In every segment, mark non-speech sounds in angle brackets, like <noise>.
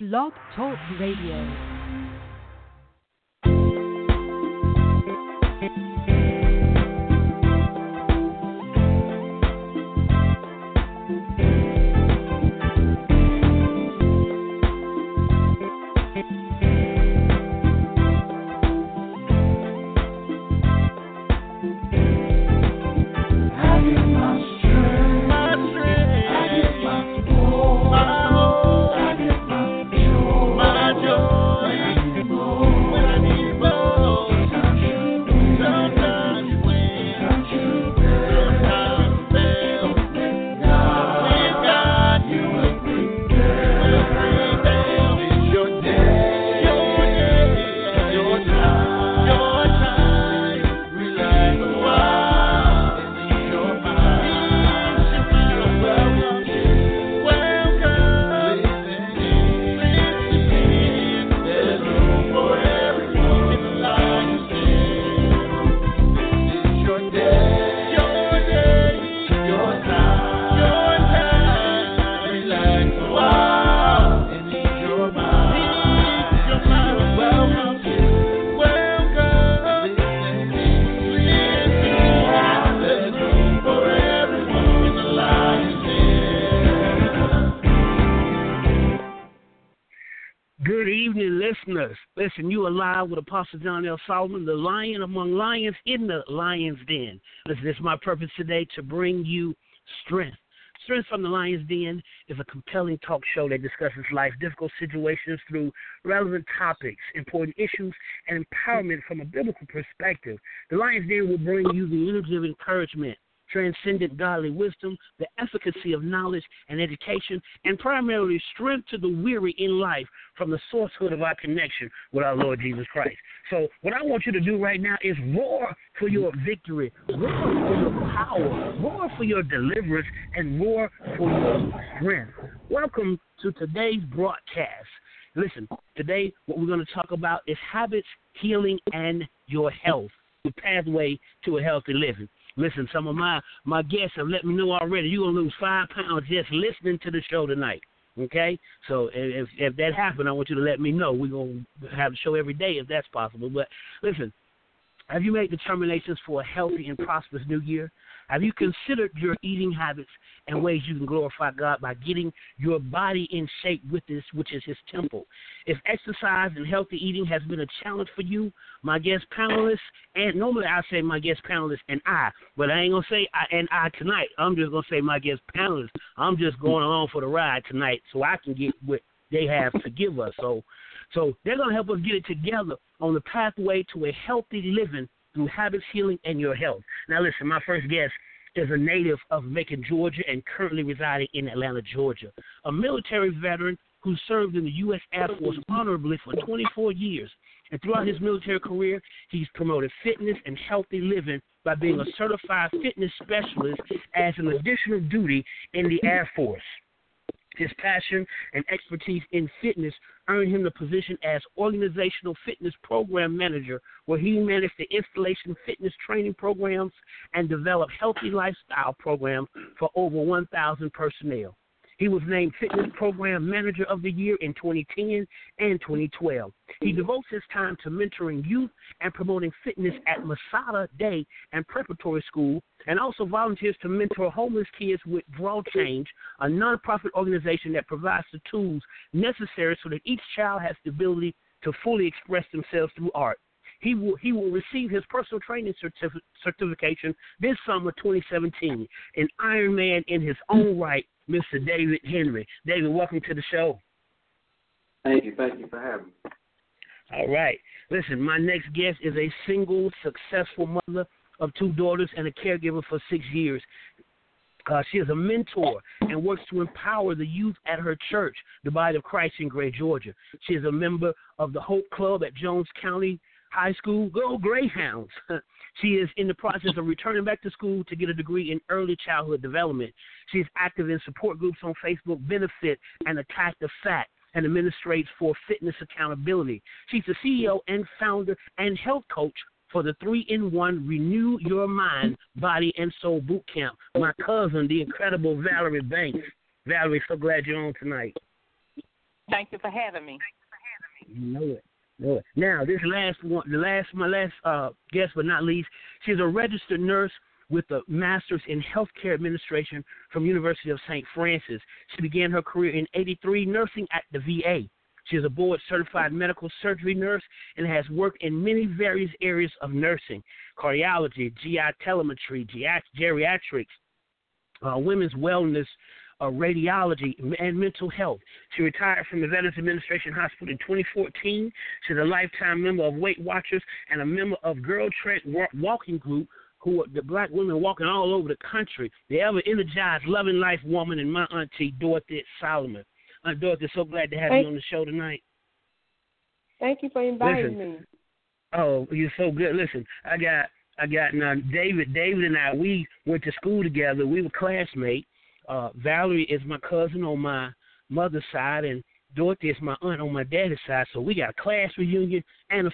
Blog Talk Radio. Listeners. Listen, you are live with Apostle John L. Solomon, the lion among lions in the lion's den. Listen, it's my purpose today to bring you strength. Strength from the Lion's Den is a compelling talk show that discusses life's difficult situations through relevant topics, important issues, and empowerment from a biblical perspective. The Lion's Den will bring you the energy of encouragement, transcendent godly wisdom, the efficacy of knowledge and education, and primarily strength to the weary in life from the sourcehood of our connection with our Lord Jesus Christ. So, what I want you to do right now is roar for your victory, roar for your power, roar for your deliverance, and roar for your strength. Welcome to today's broadcast. Listen, today what we're going to talk about is habits, healing, and your health, the pathway to a healthy living. Listen, some of my my guests have let me know already you're gonna lose five pounds just listening to the show tonight. Okay, so if if that happened, I want you to let me know. We're gonna have the show every day if that's possible. But listen, have you made determinations for a healthy and prosperous new year? Have you considered your eating habits and ways you can glorify God by getting your body in shape with this, which is His temple? If exercise and healthy eating has been a challenge for you, my guest panelists, and normally I say my guest panelists and I, but I ain't gonna say I and I tonight. I'm just gonna say my guest panelists. I'm just going along for the ride tonight, so I can get what they have to give us. So, so they're gonna help us get it together on the pathway to a healthy living through habits, healing, and your health. Now, listen, my first guest is a native of Macon, Georgia, and currently residing in Atlanta, Georgia. A military veteran who served in the U.S. Air Force honorably for 24 years. And throughout his military career, he's promoted fitness and healthy living by being a certified fitness specialist as an additional duty in the Air Force. His passion and expertise in fitness earned him the position as Organizational Fitness Program Manager, where he managed the installation fitness training programs and developed healthy lifestyle programs for over 1,000 personnel. He was named Fitness Program Manager of the Year in 2010 and 2012. He mm-hmm. devotes his time to mentoring youth and promoting fitness at Masada Day and Preparatory School, and also volunteers to mentor homeless kids with Draw Change, a nonprofit organization that provides the tools necessary so that each child has the ability to fully express themselves through art. He will he will receive his personal training certif- certification this summer 2017. An Iron Man in his own right, Mr. David Henry. David, welcome to the show. Thank you. Thank you for having me. All right. Listen, my next guest is a single, successful mother of two daughters and a caregiver for six years. Uh, she is a mentor and works to empower the youth at her church, the Body of Christ in Gray, Georgia. She is a member of the Hope Club at Jones County High School. Go Greyhounds! <laughs> she is in the process of returning back to school to get a degree in early childhood development. She is active in support groups on Facebook, Benefit and Attack the Fat, and administrates for Fitness Accountability. She's the CEO and founder and health coach for the three in one Renew Your Mind, Body, and Soul Boot Camp. My cousin, the incredible Valerie Banks. Valerie, so glad you're on tonight. Thank you for having me. Thank you for having me. You know it. Now, this last one, the last, my last uh, guest but not least, she's a registered nurse with a master's in healthcare administration from University of St. Francis. She began her career in 83 nursing at the VA. She is a board certified medical surgery nurse and has worked in many various areas of nursing cardiology, GI telemetry, geriatrics, uh, women's wellness, uh, radiology, and mental health. She retired from the Veterans Administration Hospital in 2014. She's a lifetime member of Weight Watchers and a member of Girl Trek Walking Group, who are the black women walking all over the country. The ever energized, loving life woman and my auntie, Dorothy Solomon. Aunt Dorothy, so glad to have Thank you on the show tonight. Thank you for inviting Listen, me. Oh, you're so good. Listen, I got I got now David. David and I we went to school together. We were classmates. Uh, Valerie is my cousin on my mother's side, and Dorothy is my aunt on my daddy's side. So we got a class reunion and a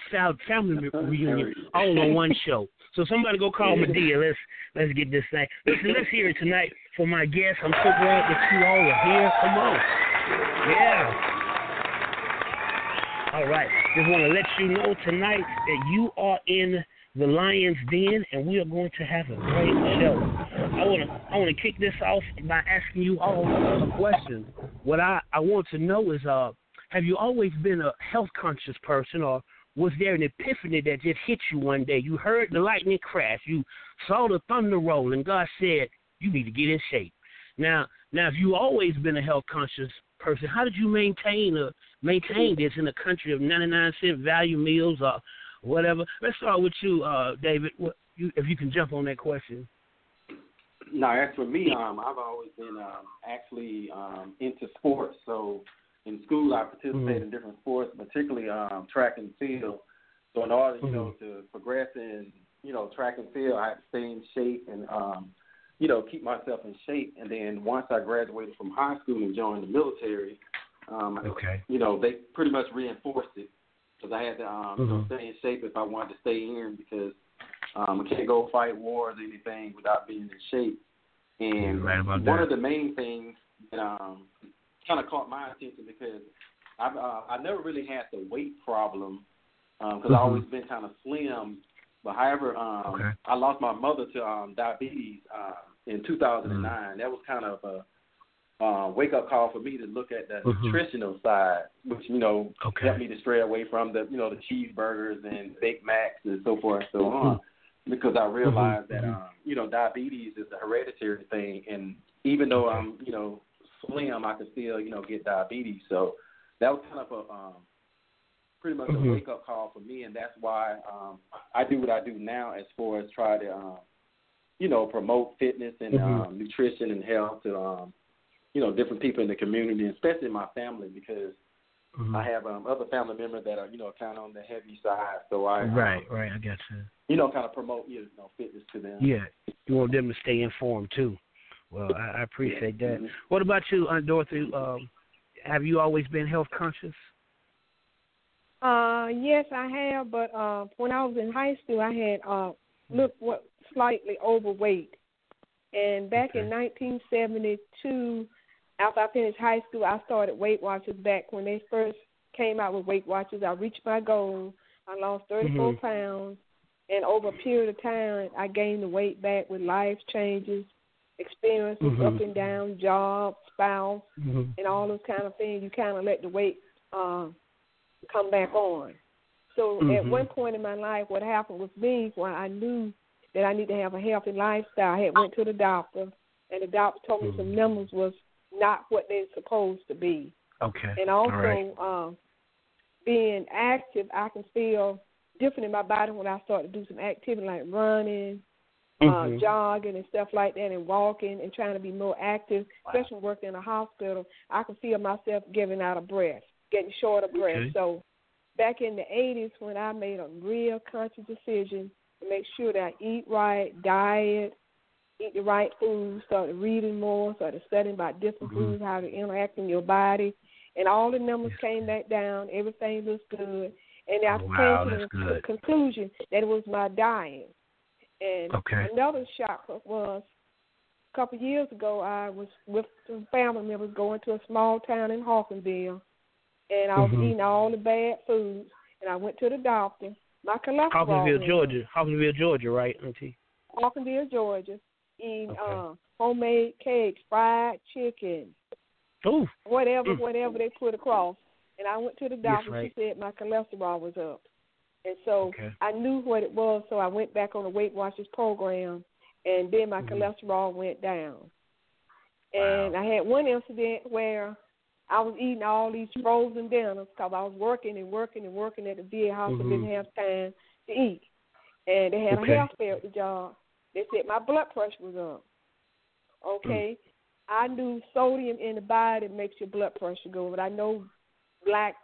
family <laughs> reunion all on <laughs> one show. So somebody go call Madea. Let's let's get this thing. Listen, let's hear it tonight for my guests. I'm so glad that you all are here. Come on. Yeah. All right. Just want to let you know tonight that you are in the Lion's Den, and we are going to have a great show. I want to I want to kick this off by asking you all a question. What I I want to know is, uh, have you always been a health conscious person, or was there an epiphany that just hit you one day? You heard the lightning crash, you saw the thunder roll, and God said, "You need to get in shape." Now, now, if you always been a health conscious person, how did you maintain a maintain this in a country of ninety nine cent value meals or whatever? Let's start with you, uh, David. What, you, if you can jump on that question. No, as for me, um, I've always been um, actually um, into sports. So in school, I participated mm-hmm. in different sports, particularly um, track and field. So in order, you mm-hmm. know, to progress in, you know, track and field, I had to stay in shape and, um, you know, keep myself in shape. And then once I graduated from high school and joined the military, um, okay. you know, they pretty much reinforced it because I had to um, mm-hmm. you know, mm-hmm. stay in shape if I wanted to stay in because um, I can't go fight wars or anything without being in shape. And right one that. of the main things that um, kind of caught my attention because I've uh, I never really had the weight problem because um, mm-hmm. I've always been kind of slim. But however, um, okay. I lost my mother to um, diabetes uh, in 2009. Mm-hmm. That was kind of a uh, wake up call for me to look at the mm-hmm. nutritional side, which you know okay. helped me to stray away from the you know the cheeseburgers and Big Macs and so forth and so on, because I realized that um, you know diabetes is a hereditary thing, and even though I'm you know slim, I could still, you know, get diabetes. So that was kind of a um, pretty much mm-hmm. a wake up call for me, and that's why um, I do what I do now as far as try to, um, you know, promote fitness and mm-hmm. um, nutrition and health to, um, you know, different people in the community, especially my family, because mm-hmm. I have um, other family members that are, you know, kind of on the heavy side. So I right, um, right, I guess. You know, kind of promote you know fitness to them. Yeah, you want them to stay informed too. Well, I, I appreciate that. Mm-hmm. What about you, Aunt Dorothy? Um, have you always been health conscious? Uh, yes, I have. But uh, when I was in high school, I had uh, looked what slightly overweight. And back okay. in 1972, after I finished high school, I started Weight Watchers. Back when they first came out with Weight Watchers, I reached my goal. I lost 34 mm-hmm. pounds, and over a period of time, I gained the weight back with life changes, experiences mm-hmm. up and down, job, spouse, mm-hmm. and all those kind of things, you kind of let the weight uh, come back on. So mm-hmm. at one point in my life, what happened with me, when I knew that I need to have a healthy lifestyle, I had went to the doctor, and the doctor told me mm-hmm. some numbers was not what they're supposed to be. Okay. And also, right. um, being active, I can feel different in my body when I start to do some activity like running, uh, jogging and stuff like that, and walking and trying to be more active, especially working in a hospital. I can feel myself giving out of breath, getting short of breath. Okay. So back in the 80s, when I made a real conscious decision to make sure that I eat right, diet, eat the right food, started reading more, started studying about different Mhm. foods, how to interact in your body, and all the numbers came back down. Everything looks good, and I Oh, wow, came to the conclusion that it was my diet. And Okay. another shock was a couple of years ago. I was with some family members going to a small town in Hawkinsville, and I was Mhm. eating all the bad foods. And I went to the doctor. My cholesterol. Hawkinsville, Georgia. Hawkinsville, Georgia, right, Auntie? Hawkinsville, Georgia, eating Okay. uh, homemade cakes, fried chicken, Ooh. whatever, Mm. whatever they put across. And I went to the doctor. right. She said my cholesterol was up, and so Okay. I knew what it was. So I went back on the Weight Watchers program, and then my Mhm. cholesterol went down. And I had one incident where I was eating all these frozen dinners because I was working and working and working at the VA hospital, Mhm. didn't have time to eat. And they had Okay. a health fair at the job. They said my blood pressure was up. Okay. I knew sodium in the body makes your blood pressure go, but I know black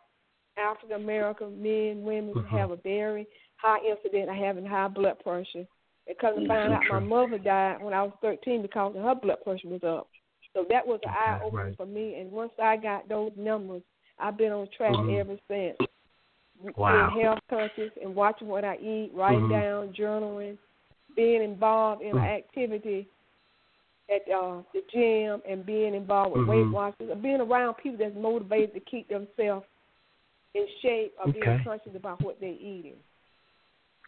African American men, women Mhm. have a very high incident of having high blood pressure. And come to Mm, find so out my mother died when I was thirteen because her blood pressure was up. So that was an eye opener right. for me and once I got those numbers, I've been on track Mhm. ever since. Wow. Being health conscious and watching what I eat, writing Mhm. down, journaling, being involved in Mm. an activity at uh, the gym and being involved with Mhm. Weight Watchers, and being around people that's motivated to keep themselves in shape or being conscious about what they're eating.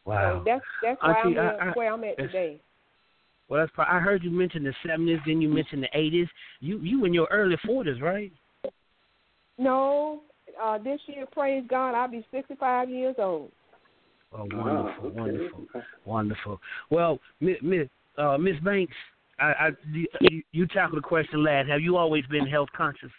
Wow. So that's that's where Auntie, I'm I- at, I- where I'm at today. Well, that's. Probably, I heard you mention the seventies, then you mentioned the eighties. You you in your early forties, right? No, uh, this year, praise God, I'll be 65 years old. Oh, Ah, wonderful, okay. wonderful, wonderful. Well, Miss Miss uh, Miss Banks, I, I you, you, you tackled the question last. Have you always been health conscious?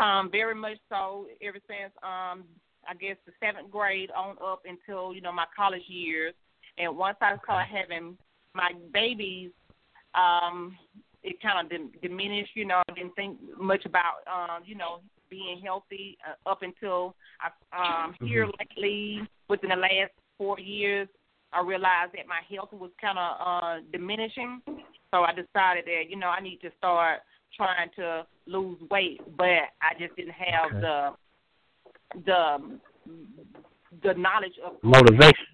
Um, very much so. Ever since um, I guess the seventh grade on up until you know my college years, and once I started having my babies, um, it kind of dim- diminished. You know, I didn't think much about um, you know being healthy uh, up until I um here lately within the last four years. I realized that my health was kind of uh, diminishing, so I decided that you know I need to start trying to lose weight, but I just didn't have Okay. the the the knowledge of Motivation.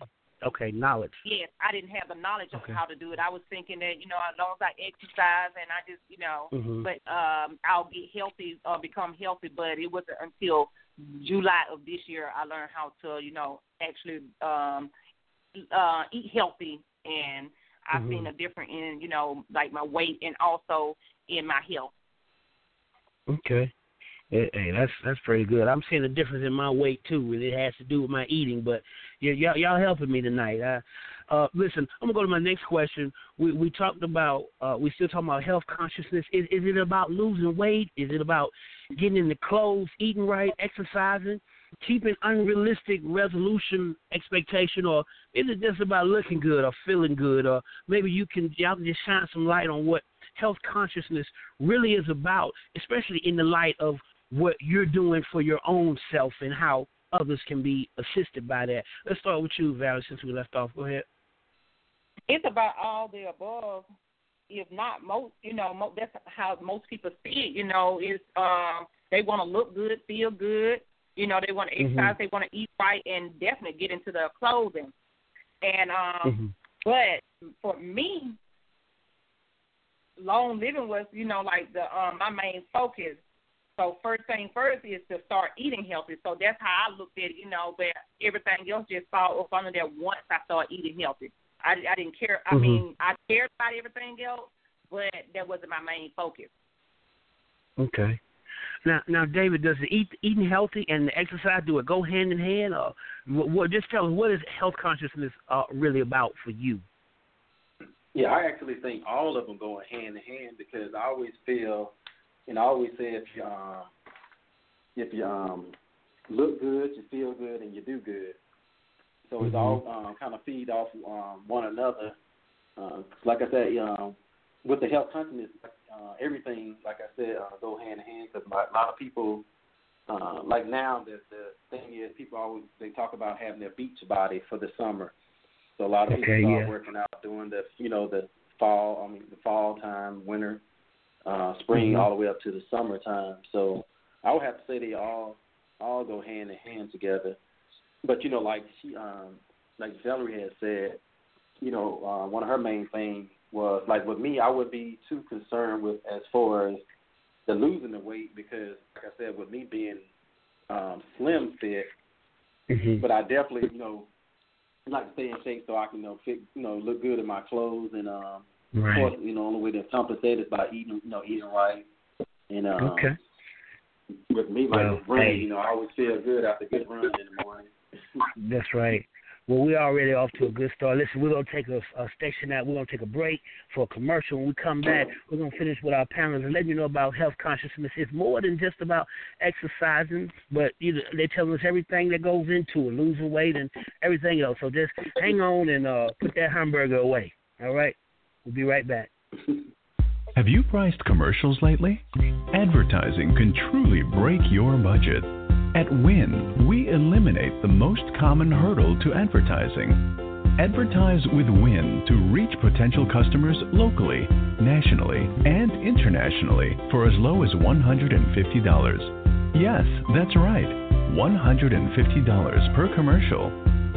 Okay, knowledge. Yes, I didn't have the knowledge Okay. of how to do it. I was thinking that you know as long as I exercise and I just you know, Mhm. but um I'll get healthy or become healthy. But it wasn't until July of this year I learned how to you know actually um uh eat healthy and I've seen Mhm. a difference in you know like my weight and also in my health. Okay. Hey, hey, that's that's pretty good. I'm seeing a difference in my weight too, and it has to do with my eating. But y'all y'all helping me tonight. Uh, uh, listen, I'm gonna go to my next question. We we talked about uh, we still talking about health consciousness. Is is it about losing weight? Is it about getting in the clothes, eating right, exercising, keeping unrealistic resolution expectation, or is it just about looking good or feeling good? Or maybe you can y'all can just shine some light on what health consciousness really is about, especially in the light of what you're doing for your own self and how others can be assisted by that. Let's start with you, Valerie, since we left off. Go ahead. It's about all the above. If not most, you know, mo- that's how most people see it. You know, is um they want to look good, feel good. You know, they want to Mhm. exercise, they want to eat right, and definitely get into their clothing. And um, Mhm. but for me, long living was, you know, like the um my main focus. So first thing first is to start eating healthy. So that's how I looked at it, you know. But everything else just fall up under that once I started eating healthy. I, I didn't care. I Mhm. mean, I cared about everything else, but that wasn't my main focus. Okay. Now, now, David, does the eat, eating healthy and the exercise do it go hand in hand, or what? what just tell us what is health consciousness uh, really about for you? Yeah, I actually think all of them go hand in hand because I always feel, and I always say if you um, if you um, look good, you feel good, and you do good. So it's all um, kind of feed off um, one another. uh, like I said, um, with the health consciousness, uh, everything, like I said, uh, go hand in hand. Because a lot of people, uh, like now, the the thing is, people always they talk about having their beach body for the summer. So a lot of Okay, people start yeah. working out during the, you know, the fall. I mean, the fall time, winter, uh, spring, Mhm. all the way up to the summertime. So I would have to say they all all go hand in hand together. But you know, like she, um, like Valerie had said, you know, uh, one of her main things was like with me, I would be too concerned with as far as the losing the weight because, like I said, with me being um, slim fit, Mhm. but I definitely, you know, like to stay in shape so I can, you know, fit, you know, look good in my clothes and, um, Right. of course, you know, the only way to compensate is by eating, you know, eating right. And um, Okay. with me, like Well, running, hey. you know, I always feel good after a good run in the morning. That's right. Well, we're already off to a good start. Listen, we're gonna take a, a station out. We're gonna take a break for a commercial. When we come back, we're gonna finish with our panelists and let you know about health consciousness. It's more than just about exercising, but you know, they tell us everything that goes into it, losing weight and everything else. So just hang on and uh, put that hamburger away. All right. We'll be right back. Have you priced commercials lately? Advertising can truly break your budget. At Win, we eliminate the most common hurdle to advertising. Advertise with Win to reach potential customers locally, nationally, and internationally for as low as $150. Yes, that's right, $150 per commercial.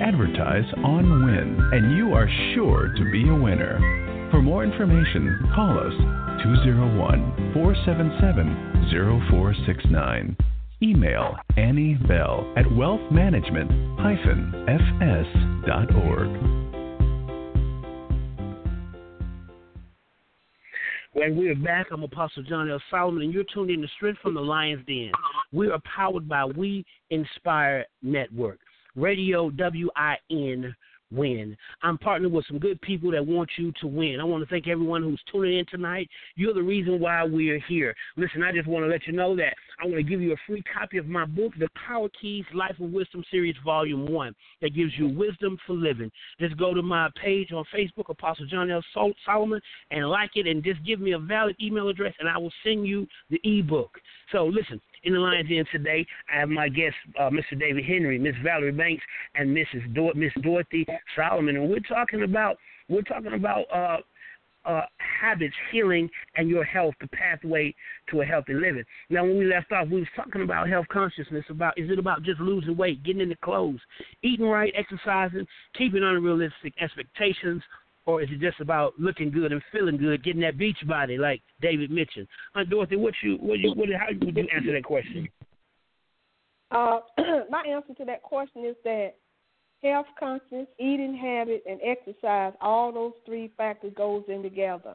Advertise on Win, and you are sure to be a winner. For more information, call us 201 477 0469. Email Annie Bell at wealthmanagement fs.org. When we are back, I'm Apostle John L. Solomon, and you're tuned in to Strength from the Lion's Den. We are powered by We Inspire Network, Radio WIN Win. I'm partnered with some good people that want you to win. I want to thank everyone who's tuning in tonight. You're the reason why we are here. Listen, I just want to let you know that I want to give you a free copy of my book, The Power Keys Life of Wisdom Series Volume 1, that gives you wisdom for living. Just go to my page on Facebook, Apostle John L. Sol- Solomon, and like it, and just give me a valid email address, and I will send you the ebook. So listen, in the Lions Den today, I have my guests, uh, Mr. David Henry, Miss Valerie Banks, and Mrs. Dor- Miss Dorothy Solomon, and we're talking about we're talking about uh, uh, habits, healing, and your health, the pathway to a healthy living. Now, when we left off, we was talking about health consciousness. About is it about just losing weight, getting into clothes, eating right, exercising, keeping unrealistic expectations, or is it just about looking good and feeling good, getting that beach body like David mentioned? Uh, Dorothy, what you what you what how would you answer that question? Uh, <clears throat> my answer to that question is that health conscious, eating habit, and exercise, all those three factors goes in together.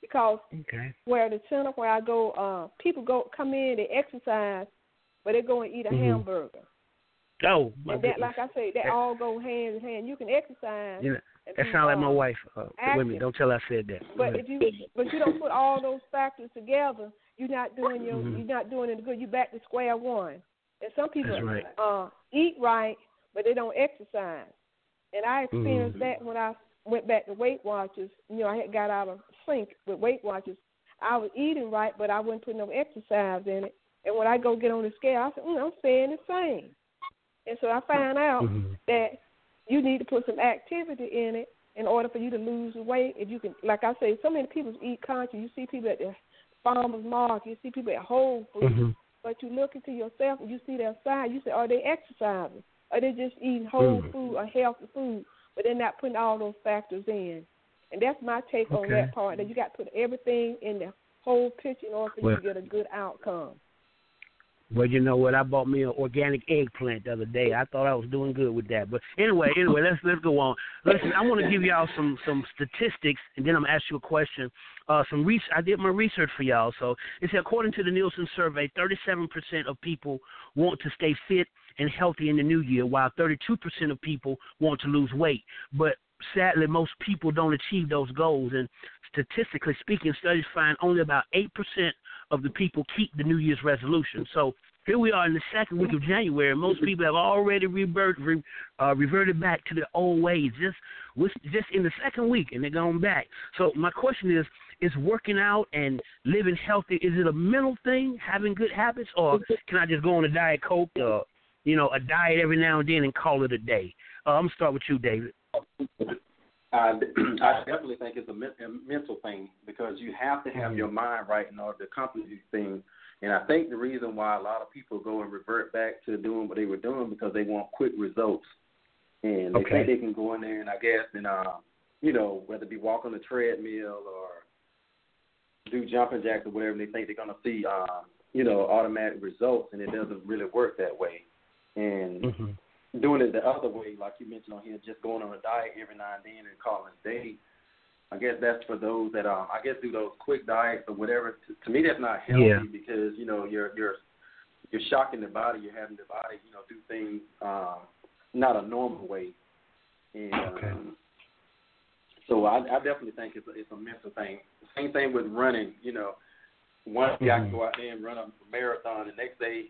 Because Okay. where the center where I go, uh, people go come in, they exercise, but they go and eat a Mhm. hamburger. Oh, my and that, goodness. like I say, that all go hand in hand. You can exercise. You know, that be, sounds like my wife. Uh, a don't tell her I said that. But if you but you don't put all those factors together, you're not doing your Mhm. you're not doing it good. You're back to square one. And some people right. uh eat right, but they don't exercise. And I experienced Mhm. that when I went back to Weight Watchers. You know, I had got out of sync with Weight Watchers. I was eating right, but I wasn't putting no exercise in it. And when I go get on the scale, I said, mm, I'm staying the same. And so I found out Mhm. that you need to put some activity in it in order for you to lose the weight. If you can, like I say, so many people eat conscious. You see people at the farmers market, you see people at Whole Foods, Mhm. but you look into yourself and you see their sign. You say, are they exercising? Are they just eating whole Mhm. food or healthy food? But they're not putting all those factors in. And that's my take on that part. That you got to put everything in the whole picture in order for you to get a good outcome. Well, you know what? I bought me an organic eggplant the other day. I thought I was doing good with that. But anyway, anyway, let's let's go on. Listen, I want to give y'all some some statistics, and then I'm gonna ask you a question. Uh, some re- I did my research for y'all. So it said according to the Nielsen survey, 37% of people want to stay fit and healthy in the new year, while 32% of people want to lose weight. But sadly, most people don't achieve those goals. And statistically speaking, studies find only about 8% of the people keep the New Year's resolution. So here we are in the second week of January. Most people have already revert, re, uh, reverted back to the old ways, just just in the second week, and they're going back. So my question is: Is working out and living healthy is it a mental thing, having good habits, or can I just go on a diet coke, uh, you know, a diet every now and then and call it a day? Uh, I'm gonna start with you, David. I, <clears throat> I definitely think it's a, a mental thing because you have to have your mind right in order to accomplish these things. And I think the reason why a lot of people go and revert back to doing what they were doing because they want quick results, and they Okay. think they can go in there and I guess and uh, you know whether it be walk on the treadmill or do jumping jacks or whatever, they think they're gonna see um, you know automatic results, and it doesn't really work that way. And Mm-hmm. Doing it the other way, like you mentioned on here, just going on a diet every now and then and calling it a day. I guess that's for those that um I guess do those quick diets or whatever. To, to me, that's not healthy Yeah. because you know you're you're you're shocking the body. You're having the body you know do things um not a normal way. And um, so I, I definitely think it's a, it's a mental thing. Same thing with running. You know, one day I can go out there and run a marathon. The next day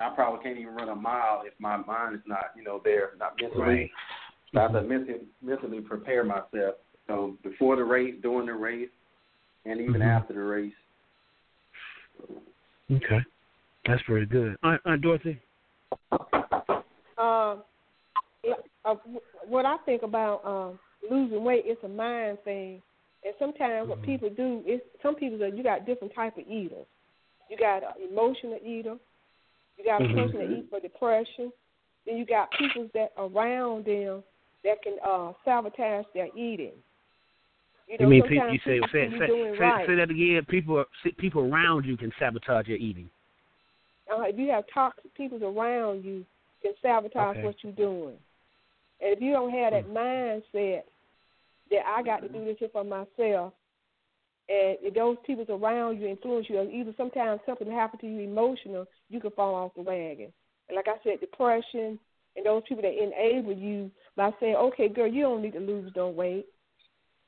I probably can't even run a mile if my mind is not, you know, there, not mentally. Right. So I have to mentally, mentally prepare myself. So before the race, during the race, and even Mhm. after the race. Okay, that's pretty good. All right, all right Dorothy. Um, uh, what I think about um, losing weight, it's a mind thing. And sometimes what people do is some people are you got different type of eaters. You got an emotional eater. You got a Mhm. person that eats for depression. Then you got people that around them that can uh, sabotage their eating. You, know, You mean people? You say say say, say, right. say that again. People people around you can sabotage your eating. uh, if you have toxic people around you, can sabotage Okay. what you're doing. And if you don't have that mindset that I got to do this for myself, and if those people around you influence you, or either sometimes something happen to you emotional, you can fall off the wagon. And like I said, depression and those people that enable you by saying, "Okay, girl, you don't need to lose no weight,"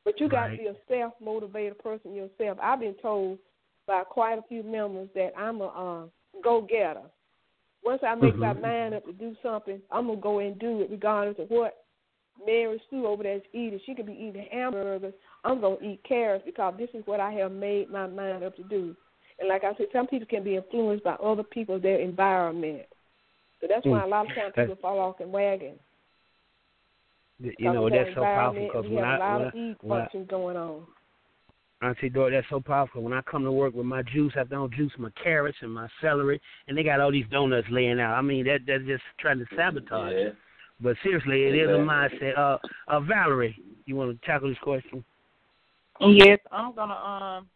but you got to be a self-motivated person yourself. I've been told by quite a few members that I'm a uh, go-getter. Once I make my Mhm. mind up to do something, I'm gonna go and do it, regardless of what Mary Sue over there's eating. She could be eating hamburgers. I'm gonna eat carrots because this is what I have made my mind up to do. And like I said, some people can be influenced by other people, their environment. So that's why Mm. a lot of times people fall off in wagons. You Because know that's so powerful because we when have I a lot when of I, when I functions going on. Auntie Dora, that's so powerful. When I come to work with my juice, I don't juice my carrots and my celery, and they got all these donuts laying out. I mean, that that's just trying to sabotage. Yeah. But seriously, it is a mindset. Uh, uh, Valerie, you want to tackle this question? Yes, I'm gonna um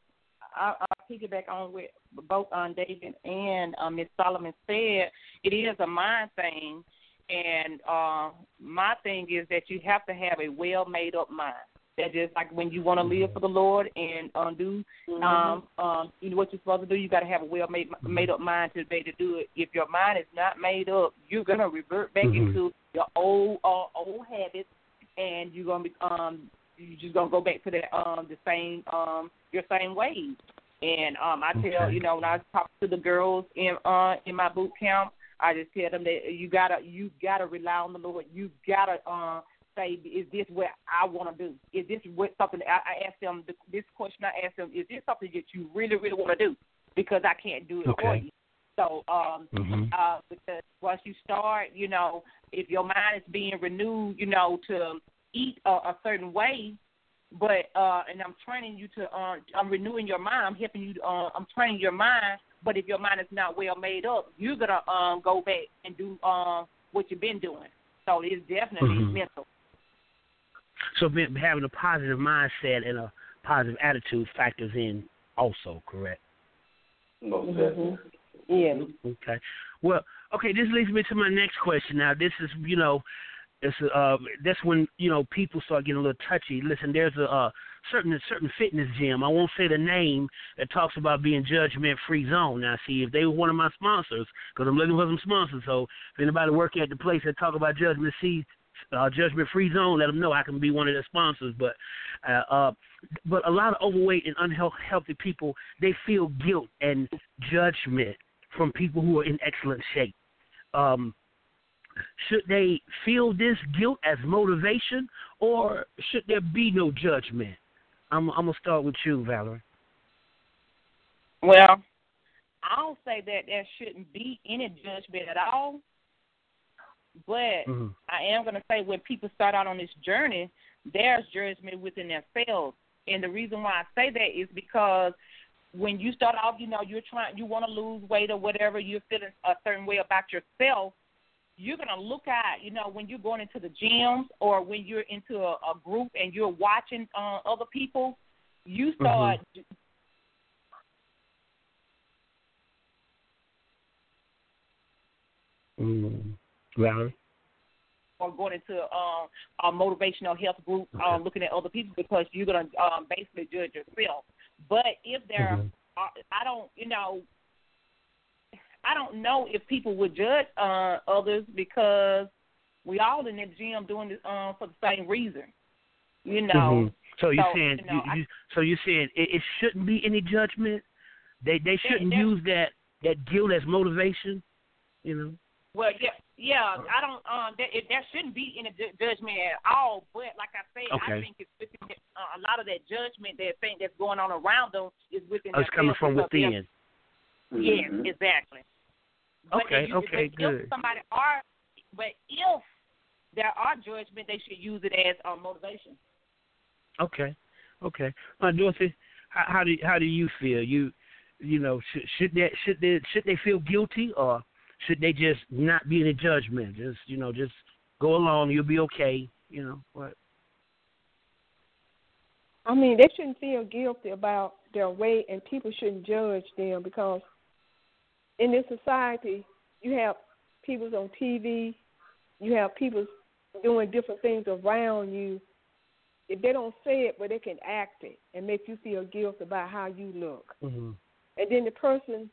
I I'll piggyback on what both on David and um Miss Solomon said. It is a mind thing and uh, my thing is that you have to have a well made up mind. That just like when you want to live for the Lord and um, do um um you know what you're supposed to do, you got to have a well made made up mind to be able to do it. If your mind is not made up, you're gonna revert back Mhm. into your old uh, old habits, and you're gonna be um you're just gonna go back to that um the same um your same ways. And um I tell Okay. you know when I talk to the girls in uh in my boot camp, I just tell them that you gotta you gotta rely on the Lord. You gotta uh say, is this what I want to do? Is this what something I, I ask them the, this question? I ask them, is this something that you really really want to do? Because I can't do it for you. So um Mhm. uh, because once you start, you know, if your mind is being renewed, you know, to eat a, a certain way, but uh, and I'm training you to, uh, I'm renewing your mind. I'm helping you. Uh, I'm training your mind. But if your mind is not well made up, you're gonna um go back and do um what you've been doing. So it's definitely Mhm. mental. So having a positive mindset and a positive attitude factors in also, correct? Most Mhm. definitely. Yeah. Okay. Well, okay. This leads me to my next question. Now, this is you know, it's uh, that's when you know people start getting a little touchy. Listen, there's a uh, certain certain fitness gym. I won't say the name that talks about being judgment free zone. Now, see if they were one of my sponsors, because I'm looking for some sponsors. So if anybody working at the place that talk about judgment see uh, judgment free zone, let them know I can be one of their sponsors. But uh, uh, but a lot of overweight and unhealthy people they feel guilt and judgment from people who are in excellent shape. Um, should they feel this guilt as motivation, or should there be no judgment? I'm, I'm gonna start with you, Valerie. Well, I don't say that there shouldn't be any judgment at all, but mm-hmm. I am gonna say when people start out on this journey, there's judgment within themselves, and the reason why I say that is because when you start off, you know, you're trying, you want to lose weight or whatever, you're feeling a certain way about yourself you're going to look at, you know, when you're going into the gyms or when you're into a, a group and you're watching uh, other people, you start. Mm-hmm. Valerie? Or going into um, a motivational health group, um, looking at other people because you're going to um, basically judge yourself. But if there, mm-hmm. are, I don't, you know, I don't know if people would judge uh, others because we all in the gym doing this um, for the same reason. You know. Mm-hmm. So you're so, saying you know, you, you, so you're saying it, it shouldn't be any judgment. They they shouldn't use that that guilt as motivation. You know. Well, yeah, yeah. I don't. Um, that it, there shouldn't be any ju- judgment at all. But like I said, okay. I think it's within uh, a lot of that judgment that thing that's going on around them is within. Oh, it's coming from within. Mm-hmm. exactly. But Okay, if you, okay, if good. Somebody are, but if there are judgment, they should use it as um, motivation. Okay, okay. Uh, Dorothy, how, how do how do you feel? You you know should should they should they should they feel guilty or should they just not be any judgment? Just you know just go along. You'll be okay. You know what? I mean, they shouldn't feel guilty about their weight, and people shouldn't judge them because in this society, you have people on TV, you have people doing different things around you. If they don't say it, but they can act it and make you feel guilty about how you look. Mm-hmm. And then the person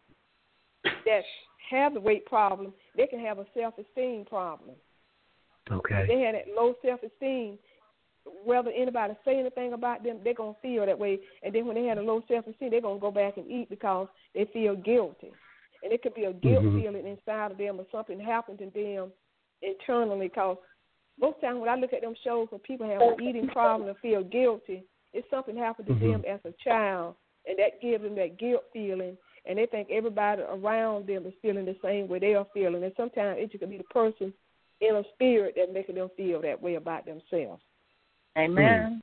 that have the weight problem, they can have a self esteem problem. Okay. If they have that low self esteem, whether anybody say anything about them, they're gonna feel that way. And then when they have a low self esteem, they're gonna go back and eat because they feel guilty. And it could be a guilt Mhm. feeling inside of them, or something happened to them internally. Because most times when I look at them shows where people have an eating problem and feel guilty, it's something happened to them as a child, and that gives them that guilt feeling. And they think everybody around them is feeling the same way they are feeling. And sometimes it could be the person in a spirit that making them feel that way about themselves. Amen. Mm,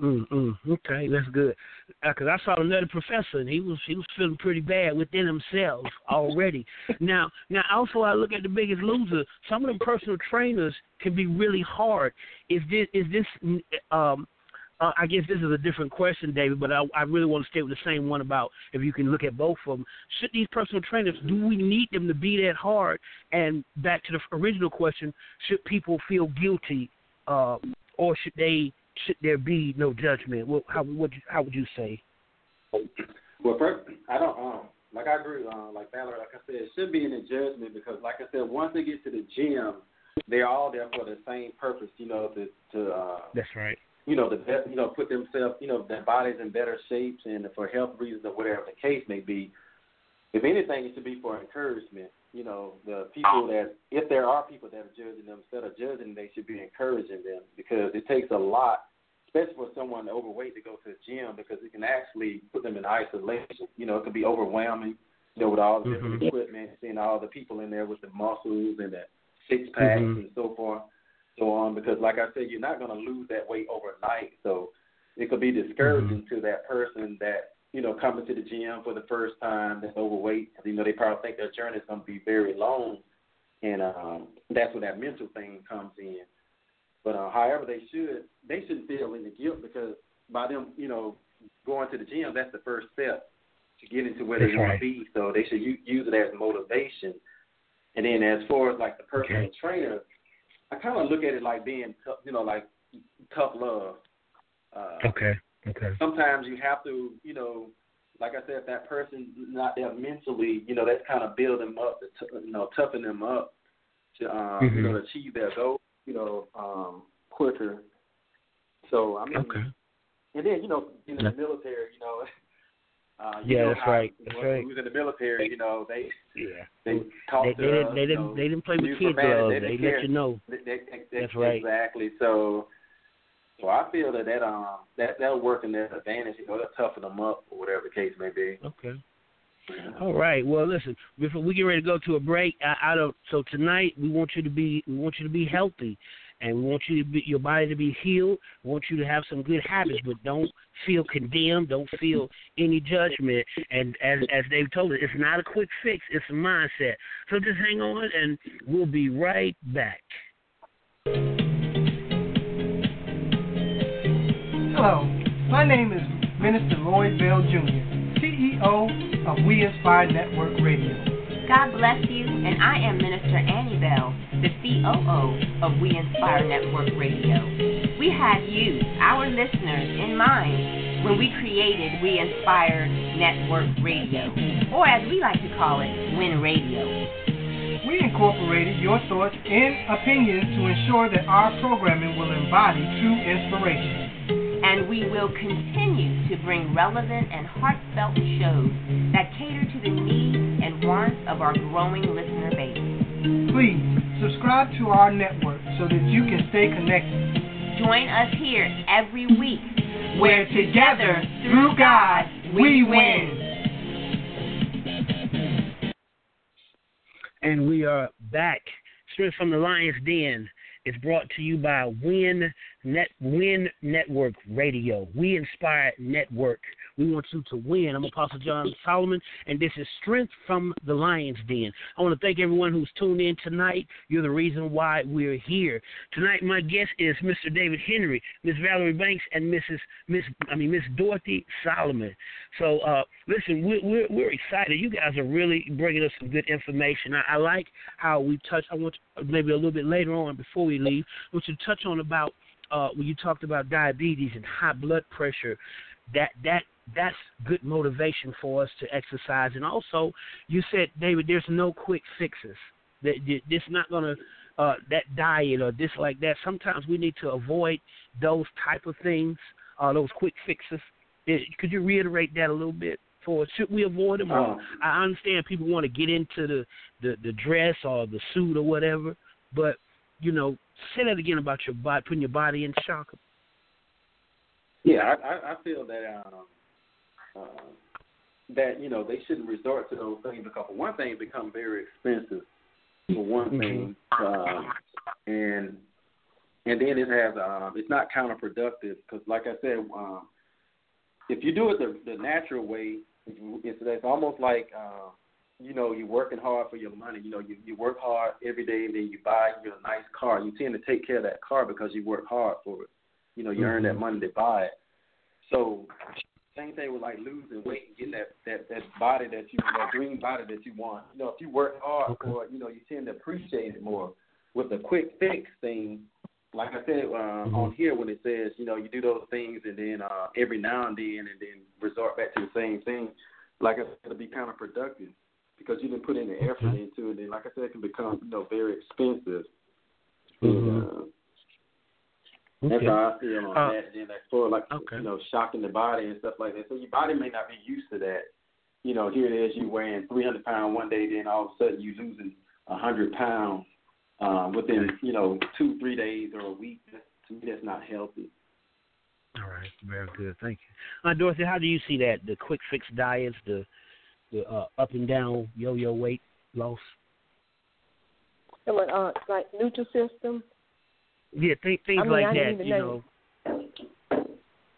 mm, okay, that's good. Because I saw another professor, and he was he was feeling pretty bad within himself already. <laughs> now, now also I look at the Biggest Loser. Some of them personal trainers can be really hard. Is this is this um uh, I guess this is a different question, David, but I, I really want to stay with the same one about if you can look at both of them. Should these personal trainers, do we need them to be that hard? And back to the original question, should people feel guilty, uh, or should they should there be no judgment? What, how would you, how would you say? Well, first, I don't um like I agree. Um, like Valerie, like I said, it should be any judgment because, like I said, once they get to the gym, they're all there for the same purpose. You know, to to uh, That's right. you know, the best, you know, put themselves, you know, their bodies in better shapes and for health reasons or whatever the case may be. If anything, it should be for encouragement. You know, the people that, if there are people that are judging them, instead of judging, they should be encouraging them because it takes a lot, especially for someone overweight to go to the gym because it can actually put them in isolation. You know, it can be overwhelming. You know, with all the different Mhm. equipment, seeing all the people in there with the muscles and the six packs Mhm. and so forth so on because like I said, you're not going to lose that weight overnight. So it could be discouraging to that person that, you know, coming to the gym for the first time that's overweight. You know, they probably think their journey is going to be very long. And um, that's where that mental thing comes in. But uh, however, they should, they shouldn't feel any guilt because by them, you know, going to the gym, that's the first step to get into where That's they want to be. So they should u- use it as motivation. And then as far as like the personal Okay. trainer, I kind of look at it like being, tough, you know, like tough love. Uh, Okay. Okay. sometimes you have to, you know, like I said, if that person's not there mentally, you know, that's kind of build them up, to you know, toughen them up to, um, you Mhm. know, to achieve their goal, you know, um, quicker. So I mean, Okay. and then you know, in the Yeah. military, you know, <laughs> uh, you Yeah, know that's how right. That's when right. we was in the military, you know, they Yeah. they talk They, to they us, didn't. They you didn't. know, They didn't play with use kid. They, They didn't let care. you know. They, they, they, That's right. Exactly. So, so I feel that that um that that'll work in their advantage. You know, toughen them up or whatever the case may be. Okay. All right. Well, listen. Before we get ready to go to a break, I, I don't. So tonight we want you to be. We want you to be healthy, and we want you to be your body to be healed. We want you to have some good habits, but don't feel condemned. Don't feel any judgment. And as as Dave told us, it's not a quick fix. It's a mindset. So just hang on, and we'll be right back. Hello, my name is Minister Lloyd Bell Jr., CEO of We Inspire Network Radio. God bless you, and I am Minister Annie Bell, the COO of We Inspire Network Radio. We had you, our listeners, in mind when we created We Inspire Network Radio, or as we like to call it, Win Radio. We incorporated your thoughts and opinions to ensure that our programming will embody true inspiration. And we will continue to bring relevant and heartfelt shows that cater to the needs and wants of our growing listener base. Please subscribe to our network so that you can stay connected. Join us here every week, Where together, through God, we win. And we are back straight from the Lion's Den. It's brought to you by Win Net Win Network Radio. We Inspire Network. We want you to win. I'm Apostle John Solomon, and this is Strength from the Lion's Den. I want to thank everyone who's tuned in tonight. You're the reason why we're here. Tonight, my guest is Mr. David Henry, Miss Valerie Banks, and Mrs. Miss I mean Miss Dorothy Solomon. So, uh, listen, we're, we're we're excited. You guys are really bringing us some good information. I, I like how we touch. I want to, maybe a little bit later on before we leave, I want you to touch on about uh, when you talked about diabetes and high blood pressure. That that that's good motivation for us to exercise. And also, you said, David, there's no quick fixes. That this not gonna uh, that diet or this like that. Sometimes we need to avoid those type of things, uh, those quick fixes. Eh, Could you reiterate that a little bit for? Should we avoid them? Or Um, I understand people want to get into the, the the dress or the suit or whatever, but you know, say that again about your body, putting your body in shock. Yeah, I, I, I feel that um, uh, that you know they shouldn't resort to those things because for one thing, it become very expensive. For one thing, um, and and then it has um, it's not counterproductive because, like I said, um, if you do it the, the natural way, it's, it's almost like uh, you know you're working hard for your money. You know, you you work hard every day, and then you buy you a nice car. You tend to take care of that car because you work hard for it. You know, you earn that money to buy it. So same thing with like losing weight and getting that that that body that you that dream body that you want. You know, if you work hard for it, you know, you tend to appreciate it more. With the quick fix thing, like I said uh, on here when it says, you know, you do those things and then uh, every now and then and then resort back to the same thing. Like I said, it'll be counterproductive because you didn't put any effort into it. And then like I said, it can become you know very expensive. And, uh, that's how I feel on Uh, that. Then that's for like okay. you know shocking the body and stuff like that. So your body may not be used to that. You know, here it is, you weighing 300 pounds one day, then all of a sudden you losing 100 pounds um, within you know two three days or a week. That's, to me, that's not healthy. All right, very good. Thank you. Uh, Dorothy, how do you see that? The quick fix diets, the the uh, up and down yo yo weight loss. And what, uh, like Nutrisystem. Yeah, th- things I mean, like I that. You know. know.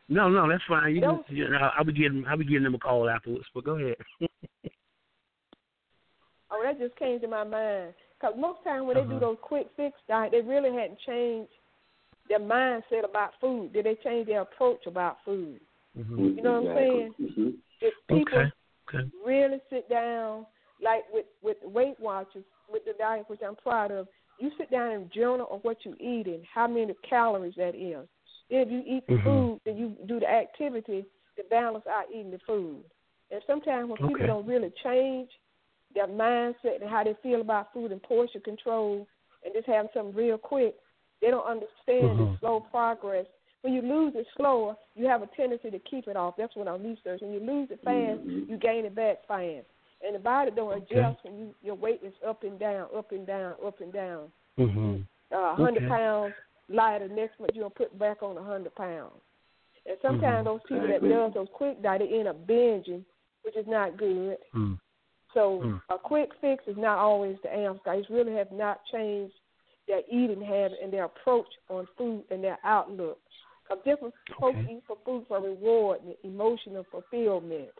No, no, that's fine. You can, you know, I'll be giving I'll be giving them a call afterwards. But go ahead. <laughs> Oh, that just came to my mind. Because most times when they Uh-huh. do those quick fix diet, they really hadn't changed their mindset about food. Did they change their approach about food? Mhm. You know what I'm saying? Mm-hmm. If people Okay. Okay. Really sit down, like with with Weight Watchers, with the diet which I'm proud of. You sit down and journal on what you're eating, how many calories that is. If you eat the Mhm. food, then you do the activity to balance out eating the food. And sometimes when people don't really change their mindset and how they feel about food and portion control, and just have something real quick, they don't understand the Mhm. slow progress. When you lose it slower, you have a tendency to keep it off. That's what I'm researching. When you lose it fast, you gain it back fast. And the body don't adjust when you your weight is up and down, up and down, up and down. Mhm. Uh, 100 Okay. pounds lighter. Next month you're gonna put back on 100 pounds. And sometimes Mhm. those people that does those quick diet, they end up binging, which is not good. Mm. So Mm. a quick fix is not always the answer. Guys really have not changed their eating habit and their approach on food and their outlook. Because different folks Okay. eat for food for reward and emotional fulfillment.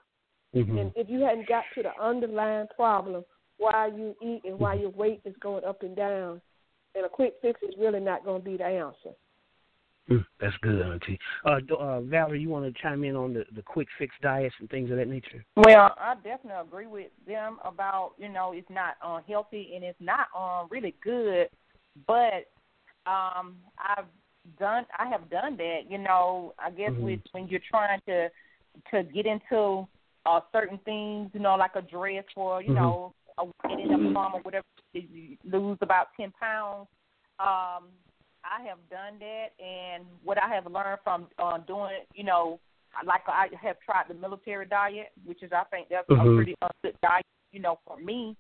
Mhm. And if you hadn't got to the underlying problem, why you eat and why your weight is going up and down, then a quick fix is really not going to be the answer. Mm, That's good, Auntie. Uh, uh, Valerie, you want to chime in on the, the quick fix diets and things of that nature? Well, I definitely agree with them about you know it's not unhealthy and it's not um, really good, but um, I've done I have done that. You know, I guess Mhm. with when you're trying to to get into uh, certain things, you know, like a dress for you Mhm. know a wedding, a prom, or whatever, you lose about ten pounds. Um, I have done that, and what I have learned from uh, doing, you know, like I have tried the military diet, which is I think that's a Mhm. pretty good diet, you know, for me.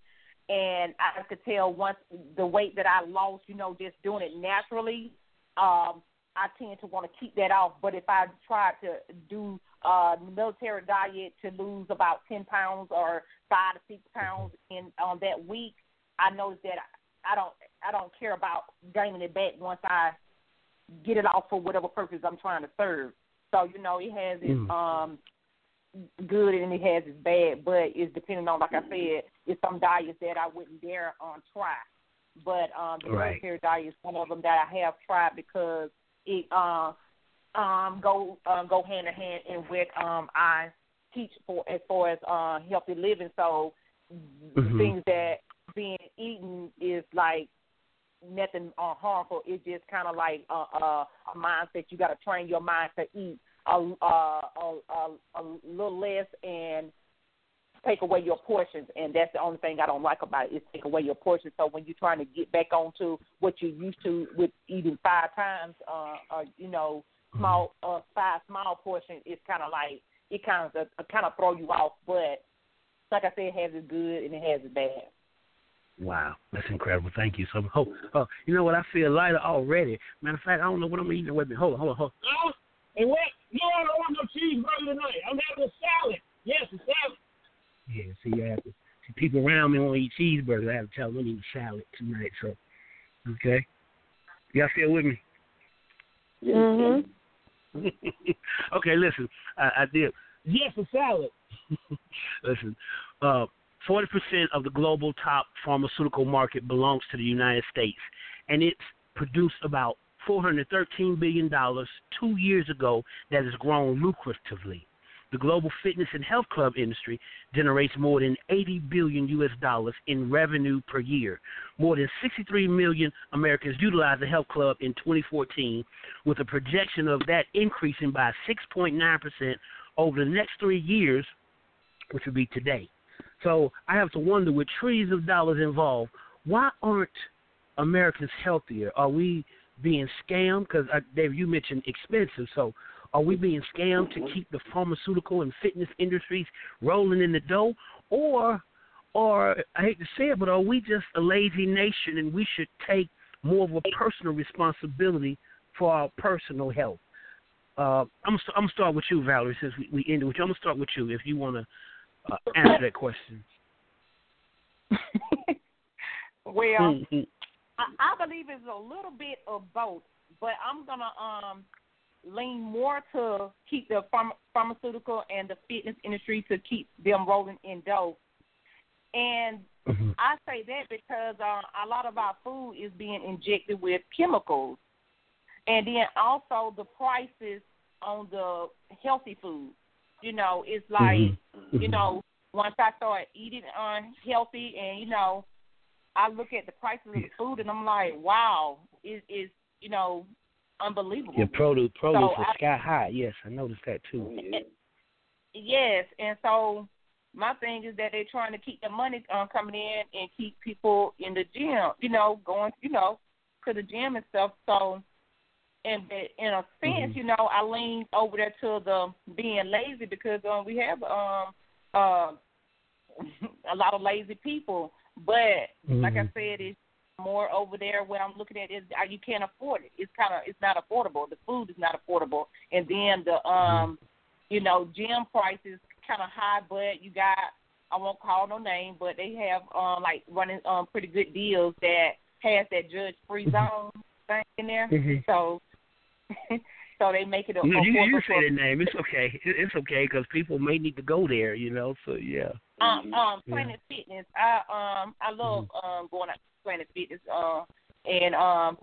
And I could tell once the weight that I lost, you know, just doing it naturally, um, I tend to want to keep that off. But if I tried to do uh military diet to lose about ten pounds or five to six pounds in on that week, I noticed that I don't I don't care about gaining it back once I get it off for whatever purpose I'm trying to serve. So you know, it has its Mm. um good and it has its bad, but it's depending on like I said, it's some diets that I wouldn't dare um try. But um the Right. military diet is one of them that I have tried because it uh um go um go hand in hand in what um I teach for as far as uh healthy living. So Mhm. things that being eaten is like nothing uh, harmful. It's just kind of like uh, uh, a mindset. You got to train your mind to eat a, uh, a, a, a little less and take away your portions. And that's the only thing I don't like about it is take away your portions. So when you're trying to get back onto what you're used to with eating five times, uh, uh, you know, small uh, five small portions, it's kind of like it kind of uh, kind of throw you off. But like I said, it has its good and it has its bad. Wow, that's incredible. Thank you. So, oh, oh, you know what? I feel lighter already. Matter of fact, I don't know what I'm eating. Wait a minute. Hold on, hold on, hold on. No? Hey, what? No, I don't want no cheeseburger tonight. I'm having a salad. Yes, a salad. Yeah, see, I have to, see, people around me want to eat cheeseburgers. I have to tell them I'm eating salad tonight. So, okay. Y'all still with me? Mhm. <laughs> okay, listen, I, I did. Yes, a salad. <laughs> listen, uh, 40% of the global top pharmaceutical market belongs to the United States, and it's produced about $413 billion two years ago that has grown lucratively. The global fitness and health club industry generates more than 80 billion US dollars in revenue per year. More than 63 million Americans utilized the health club in 2014, with a projection of that increasing by 6.9% over the next three years, which would be today. So I have to wonder, with trillions of dollars involved, why aren't Americans healthier? Are we being scammed? Because uh, Dave, you mentioned expensive. So are we being scammed to keep the pharmaceutical and fitness industries rolling in the dough, or, or I hate to say it, but are we just a lazy nation and we should take more of a personal responsibility for our personal health? Uh, I'm I'm gonna start with you, Valerie, since we, we ended with you. I'm gonna start with you if you want to uh, answer that question. <laughs> Well, Mhm. I, I believe it's a little bit of both, but I'm gonna um lean more to keep the pharma, pharmaceutical and the fitness industry to keep them rolling in dough. And Mhm. I say that because uh, a lot of our food is being injected with chemicals, and then also the prices on the healthy food. You know, it's like Mhm. you know once I started eating unhealthy, and you know, I look at the prices of the food, and I'm like, wow, it is you know unbelievable. Your produce produce So is I- sky high. Yes, I noticed that too. Yes, and so my thing is that they're trying to keep the money um, coming in and keep people in the gym, you know, going, you know, to the gym and stuff. So, and in a sense, Mhm. you know, I lean over there to the being lazy because um we have um uh <laughs> a lot of lazy people, but like I Mhm. said, it's more over there where I'm looking at is you can't afford it. It's kind of it's not affordable. The food is not affordable, and then the um you know gym prices kind of high, but you got I won't call no name, but they have um like running um pretty good deals that has that judge free zone thing in there. Mhm. So <laughs> so they make it a You, you, you say the name. It's okay. It's okay because people may need to go there. You know. So yeah. um um Yeah. Planet Fitness. I um I love um going out Planet Fitness uh and um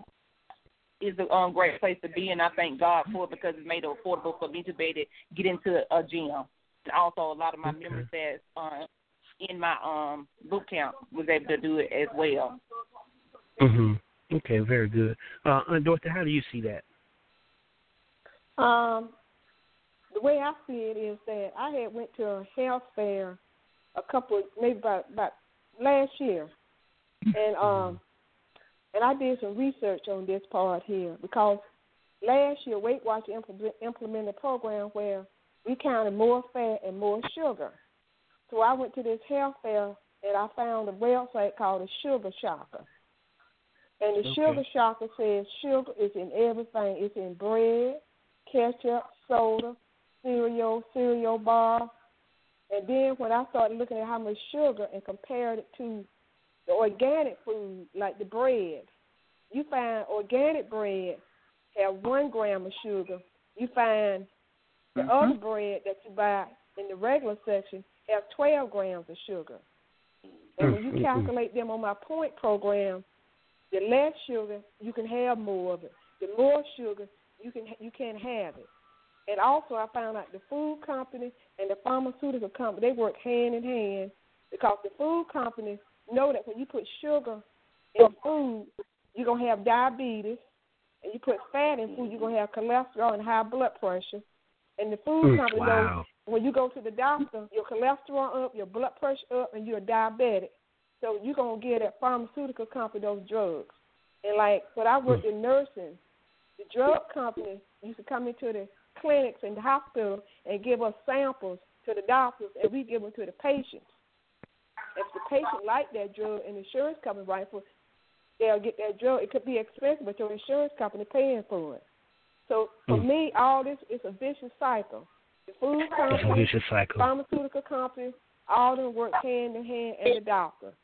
is a um, great place to be and I thank God for it because it made it affordable for me to be able to get into a gym. And also a lot of my members that uh in my um boot camp was able to do it as well. Mhm. Okay. Very good. Uh, Aunt Dorothy, how do you see that? Um, the way I see it is that I had went to a health fair a couple of maybe about about last year, and um, and I did some research on this part here because last year Weight Watchers implement, implemented a program where we counted more fat and more sugar. So I went to this health fair and I found a website called the Sugar Shocker. And the Okay. Sugar Shocker says sugar is in everything. It's in bread, ketchup, soda, cereal, cereal bar. And then when I started looking at how much sugar and compared it to the organic food, like the bread, you find organic bread have one gram of sugar. You find the mm-hmm. other bread that you buy in the regular section have 12 grams of sugar. And when you mm-hmm. calculate them on my point program, the less sugar you can have more of it. The more sugar you can you can't have it. And also, I found out the food company and the pharmaceutical company they work hand in hand because the food companies know that when you put sugar in food, you're gonna have diabetes, and you put fat in food, you're gonna have cholesterol and high blood pressure. And the food Mm, company wow. knows when you go to the doctor, your cholesterol up, your blood pressure up, and you're a diabetic. So you're gonna get that pharmaceutical company those drugs. And like when I worked in nursing, the drug company used to come into the clinics and the hospital and give us samples to the doctors, and we give them to the patients. If the patient like that drug and insurance company right for, they'll get that drug. It could be expensive, but your insurance company paying for it. So for Mm. me, all this is a vicious cycle. The food company, vicious cycle. pharmaceutical company, all them work hand in hand, and the doctor.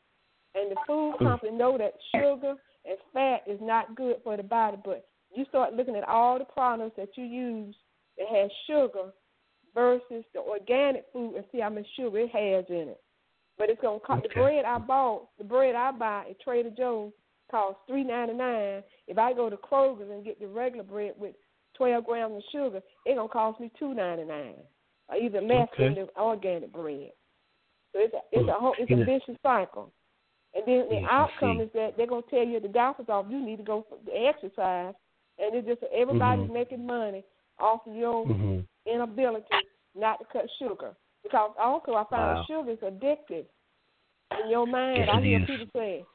And the food Mm. company know that sugar and fat is not good for the body, but you start looking at all the products that you use that has sugar versus the organic food and see how much sugar it has in it. But it's gonna cost the bread I bought, the bread I buy at Trader Joe's costs three ninety nine. If I go to Kroger's and get the regular bread with twelve grams of sugar, it's gonna cost me two ninety nine. Or either less than the organic bread. So it's a it's a whole it's a vicious cycle. And then the outcome is that they're gonna tell you at the doctor's office you need to go for the exercise and it's just everybody's Mhm. making money off of your Mhm. inability not to cut sugar. Because also I found Wow. sugar is addictive in your mind. Yes, I hear is. people say,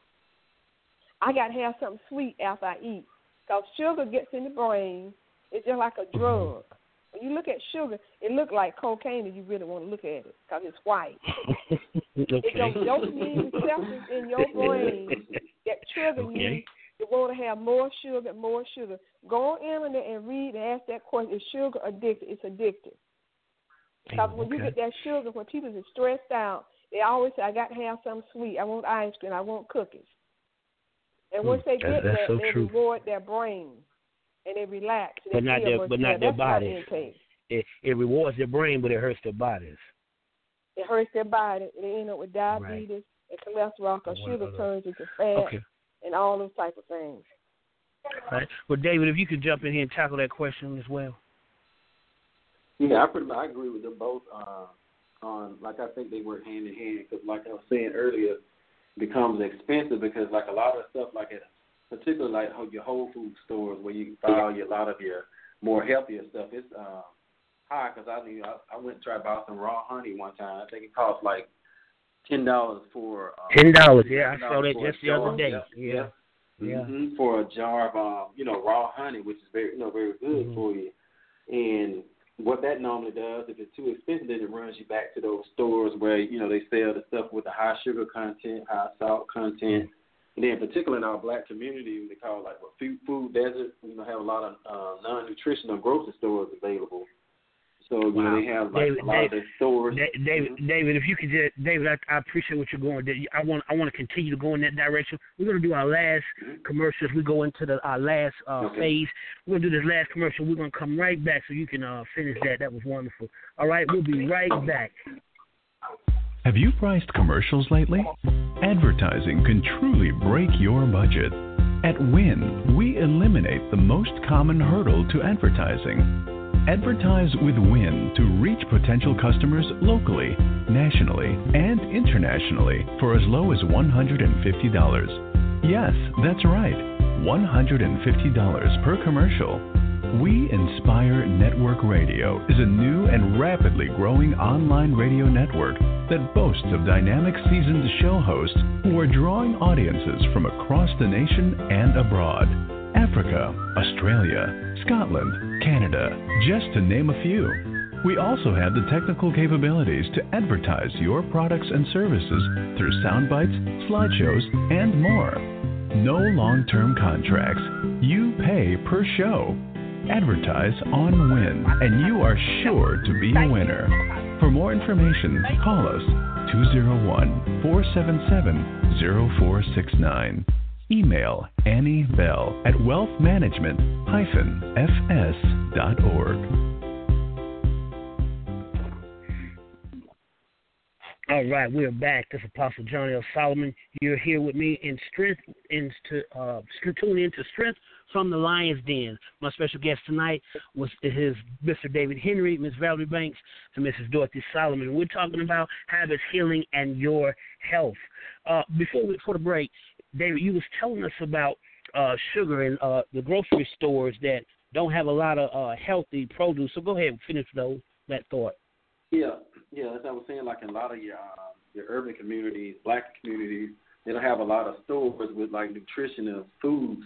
I got to have something sweet after I eat. Because sugar gets in the brain. It's just like a Mm-hmm. drug. When you look at sugar, it looks like cocaine if you really want to look at it because it's white. <laughs> It's okay. those dopamine receptors in your brain <laughs> that trigger you Okay. to want to have more sugar, more sugar. Go on internet and read and ask that question: Is sugar addicted? It's addictive. Because when you get that sugar, when people are stressed out, they always say, "I got to have something sweet. I want ice cream. I want cookies." And once Hmm, they get that, so they true. reward their brain and they relax. And But they not their- but not their That's not bodies. It, it rewards their brain, but it hurts their bodies. It hurts their body. They end up with diabetes and cholesterol because sugar other. turns into fat Okay. and all those type of things. All right. Well, David, if you could jump in here and tackle that question as well. Yeah, I pretty much I agree with them both. Uh, on like I think they work hand in hand because like I was saying earlier, becomes expensive because like a lot of stuff like at particularly like your Whole Food stores where you buy all your, a lot of your more healthier stuff, it's um, high because I knew I, I went and tried to buy some raw honey one time. I think it cost like ten dollars for uh, ten dollars. Yeah, I saw that just the other jar. day. Yeah. Yeah. Yeah. hmm for a jar of um, you know raw honey, which is very you know very good Mhm. for you. And what that normally does, if it's too expensive, then it runs you back to those stores where you know they sell the stuff with the high sugar content, high salt content. And then, particularly in our black community, they call it like what food, food desert. You know, have a lot of uh, non-nutritional grocery stores available. So you know Wow. they have like David, a lot of their stores. Da- David, David, if you could just, David, I, I appreciate what you're going. I want, I want to continue to go in that direction. We're going to do our last commercial. as We go into the our last uh, Mm-hmm. Okay. phase. We're going to do this last commercial. We're going to come right back so you can uh, finish that. That was wonderful. All right, we'll be right back. Have you priced commercials lately? Advertising can truly break your budget. At Win, we eliminate the most common hurdle to advertising. Advertise with Win to reach potential customers locally, nationally, and internationally for as low as $150. Yes, that's right, $150 per commercial. We Inspire Network Radio is a new and rapidly growing online radio network that boasts of dynamic seasoned show hosts who are drawing audiences from across the nation and abroad. Africa, Australia, Scotland, Canada, just to name a few. We also have the technical capabilities to advertise your products and services through sound bites, slideshows, and more. No long term contracts. You pay per show. Advertise on Win, and you are sure to be a winner. For more information, call us 201 477 0469. Email Annie Bell at wealthmanagement-fs.org. All right, we're back. This is Apostle John L. Solomon. You're here with me in strength, into uh, into strength from the Lion's Den. My special guest tonight was his Mr. David Henry, Miss Valerie Banks, and Mrs. Dorothy Solomon. We're talking about habits, healing, and your health. Uh, before we, before the break, David, you was telling us about uh, sugar in uh, the grocery stores that don't have a lot of uh, healthy produce. So go ahead and finish those that thought. Yeah, yeah. As I was saying, like in a lot of your um, your urban communities, black communities, they don't have a lot of stores with like nutritional foods.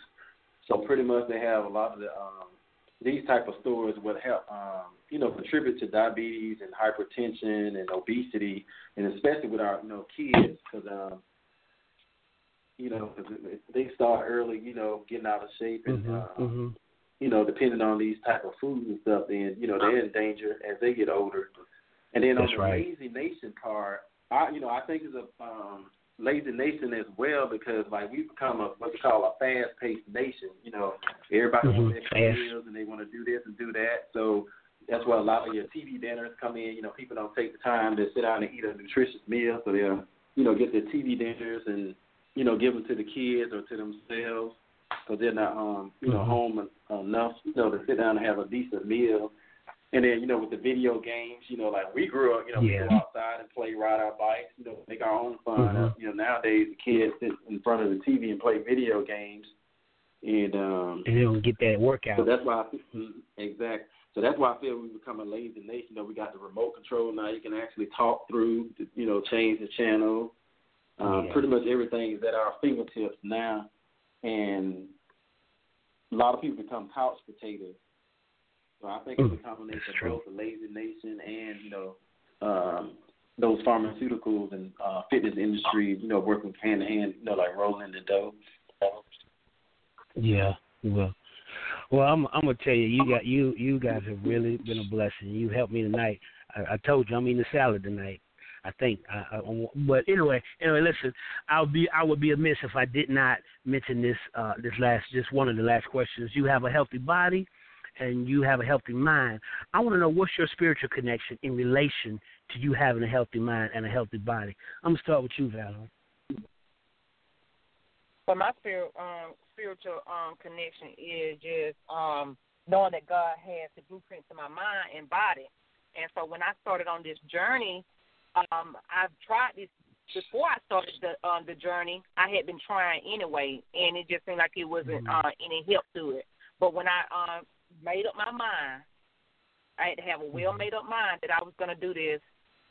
So pretty much they have a lot of the um, these type of stores would help um, you know contribute to diabetes and hypertension and obesity, and especially with our you know kids because um, you know 'cause if they start early, you know getting out of shape and Mm-hmm. uh, you know, depending on these type of foods and stuff, then you know they're in danger as they get older. And then on the right. lazy nation part, I you know I think it's a um, lazy nation as well because like we've become a what we call a fast paced nation. You know, everybody Mhm, wants fast. meals and they want to do this and do that. So that's why a lot of your TV dinners come in. You know, people don't take the time to sit down and eat a nutritious meal, so they'll you know get their TV dinners and you know give them to the kids or to themselves because they're not um you know Mhm. home enough you know to sit down and have a decent meal. And then you know with the video games, you know like we grew up, you know Yeah. we go outside and play, ride our bikes, you know make our own fun. Mhm. You know nowadays the kids sit in front of the TV and play video games, and um And they don't get that workout. so that's why I feel, exact. So that's why I feel we become a lazy nation. You know, we got the remote control now. You can actually talk through, you know, change the channel. Um, Yeah. Pretty much everything is at our fingertips now, and a lot of people become couch potatoes. So I think it's a combination That's of both the lazy nation and you know um, those pharmaceuticals and uh, fitness industry. You know, working hand in hand. You know, like rolling the dough. Yeah, well, well, I'm I'm gonna tell you, you got you you guys have really been a blessing. You helped me tonight. I, I told you I'm eating a salad tonight. I think. I, but anyway, anyway, listen. I'll be I would be amiss if I did not mention this uh this last just one of the last questions. You have a healthy body, and you have a healthy mind. I want to know what's your spiritual connection in relation to you having a healthy mind and a healthy body. I'm gonna start with you, Valerie. But my spirit, um, spiritual um, connection is just um, knowing that God has the blueprint to my mind and body. And so when I started on this journey um, I've tried this before I started the um, the journey. I had been trying anyway, and it just seemed like it wasn't uh, any help to it. But when I um, made up my mind, I had to have a well made up mind that I was going to do this.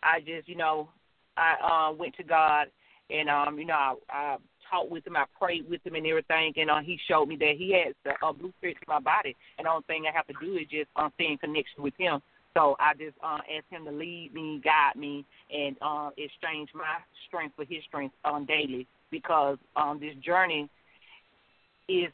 I just, you know, I uh, went to God and um, you know, I, I talked with him, I prayed with him and everything, and uh, he showed me that he has the uh, blueprint to my body, and the only thing I have to do is just um, stay in connection with him. So I just uh, asked him to lead me, guide me, and uh, exchange my strength for his strength um, daily because um, this journey is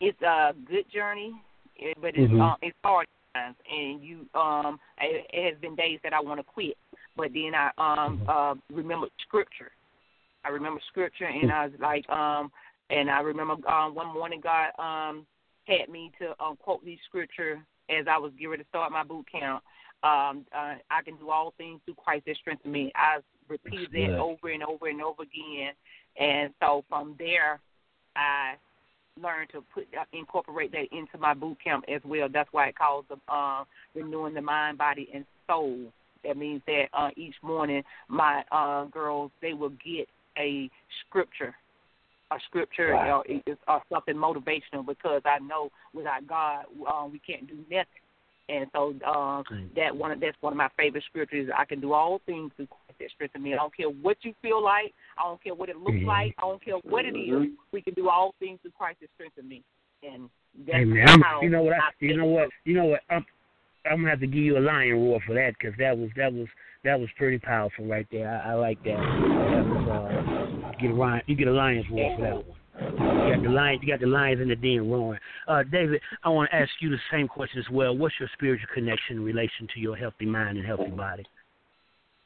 it's a good journey, eh, but it's Mhm. uh, it's hard times, and you um it, it has been days that I want to quit, but then I um uh remembered scripture. I remember scripture, and I was like um and I remember um one morning God um had me to um quote these scripture as I was getting ready to start my boot camp. Um, uh, I can do all things through Christ that strengthens me. I repeated that over and over and over again, and so from there, I learned to put uh, incorporate that into my boot camp as well. That's why it calls the uh, renewing the mind, body, and soul. That means that uh, each morning my uh, girls they will get a scripture, a scripture Wow. or, or something motivational because I know without God uh, we can't do nothing. And so um, that one that's one of my favorite scriptures. I can do all things through Christ that strengthens me. I don't care what you feel like. I don't care what it looks Mhm. like. I don't care what it is. We can do all things through Christ that strengthens me. And that's Hey man, I'm, how you know what? I, I you know what? You know what? I'm, I'm gonna have to give you a lion roar for that because that was that was that was pretty powerful right there. I, I like that. That was uh, you get a lion, you get a lion's roar for that one. You got the lion, you got the lions in the den roaring. Uh, David, I want to ask you the same question as well. What's your spiritual connection in relation to your healthy mind and healthy body?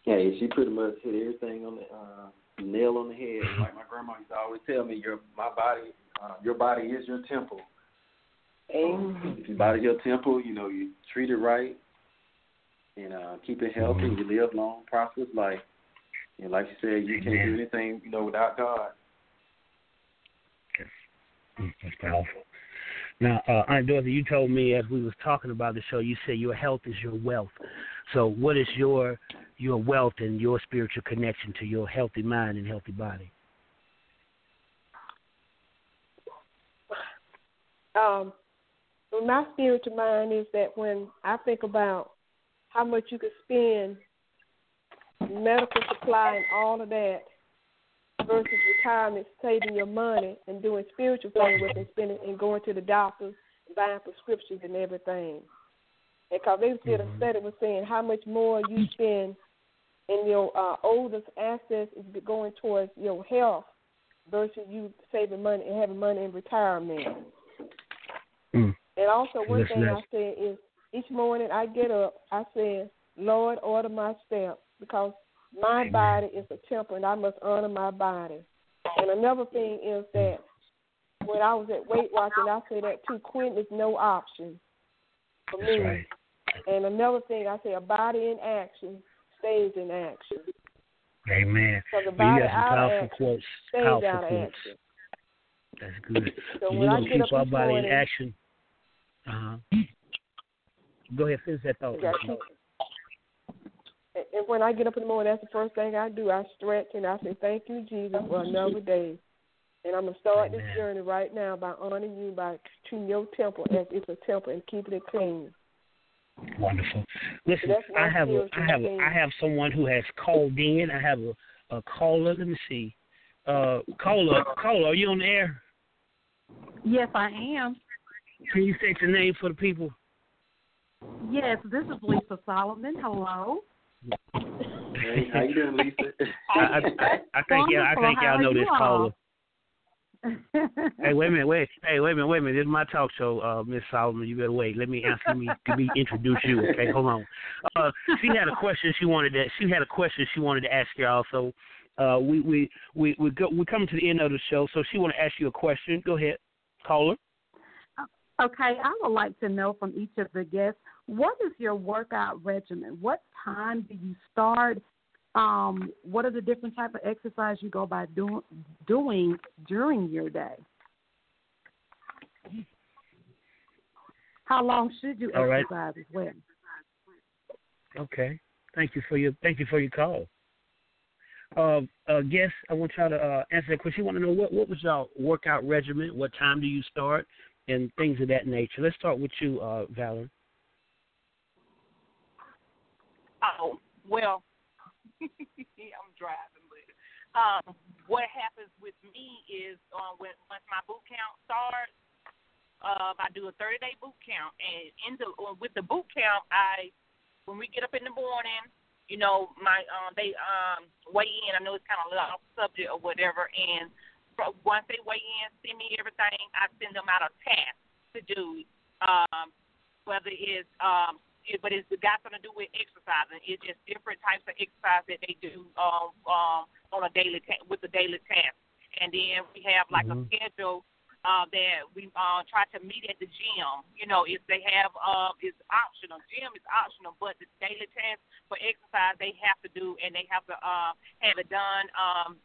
Yeah, she pretty much hit everything on the uh, nail on the head. <laughs> Like my grandma used to always tell me, your my body, uh, your body is your temple. If your body's your temple, you know you treat it right and uh, keep it healthy. You live long, prosperous life. And like you said, you can't do anything, you know, without God. Mm, That's powerful. Now, uh, Aunt Dorothy, you told me as we was talking about the show, you said your health is your wealth. So, what is your your wealth and your spiritual connection to your healthy mind and healthy body? um, well, my spiritual mind is that when I think about how much you could spend medical supply and all of that versus retirement, saving your money and doing spiritual things with it, spending and going to the doctors, buying prescriptions and everything. And Because they did a study was saying how much more you spend in your uh, oldest assets is going towards your health versus you saving money and having money in retirement. Mm. And also, one Listen, thing I that's- say is each morning I get up, I say, Lord, order my steps because my body is a temple and I must honor my body. And another thing is that when I was at Weight Watchers, I say that too, quitting is no option for me. Right. And another thing I say, a body in action stays in action. Amen. So the you body got some out of powerful action quotes. stays Powerful out of quotes. action. That's good. So we when I gonna keep our body in action. Uh huh. Go ahead, finish that thought. You gotta keep- And and when I get up in the morning, that's the first thing I do. I stretch and I say, "Thank you, Jesus, for another day." And I'm gonna start this journey right now by honoring you by treating your temple as it's a temple and keeping it clean. Wonderful. Listen, That's my I have a, spiritual I have, a, thing. I have someone who has called in. I have a, a caller. Let me see. Uh, caller, caller, are you on the air? Yes, I am. Can you state your name for the people? Yes, this is Lisa Solomon. Hello. Hey, how you doing, Lisa? <laughs> I, I, I, I think y'all, I think y'all know this caller. <laughs> Hey, wait a minute, wait. Hey, wait a minute, wait a minute. This is my talk show, uh, Miss Solomon. You better wait. Let me answer me. Let me introduce you. Okay, hold on. Uh, she had a question she wanted to. She had a question she wanted to ask y'all. So, uh, we we we we go. We coming to the end of the show. So she want to ask you a question. Go ahead, caller. Okay, I would like to know from each of the guests what is your workout regimen? What time do you start? Um, what are the different type of exercise you go by do, doing during your day? How long should you All right. exercise as well? Okay. Thank you for your thank you for your call. Uh, uh, guess I want y'all to uh, answer that question. You want to know what what was y'all workout regimen? What time do you start? And things of that nature. Let's start with you, uh, Valerie. Oh well, <laughs> I'm driving, but um, what happens with me is uh, when once my boot count starts, uh, I do a 30 day boot count, and in the uh, with the boot count, I when we get up in the morning, you know, my um, they um, weigh in. I know it's kind of a off subject or whatever, and once they weigh in, send me everything. I send them out a task to do, um, whether it's um, it, but it's got something to do with exercising. It's just different types of exercise that they do um, um, on a daily ta- with the daily task, and then we have like mm-hmm. a schedule uh, that we uh, try to meet at the gym. You know, if they have, uh, it's optional. Gym is optional, but the daily task for exercise they have to do, and they have to uh, have it done um,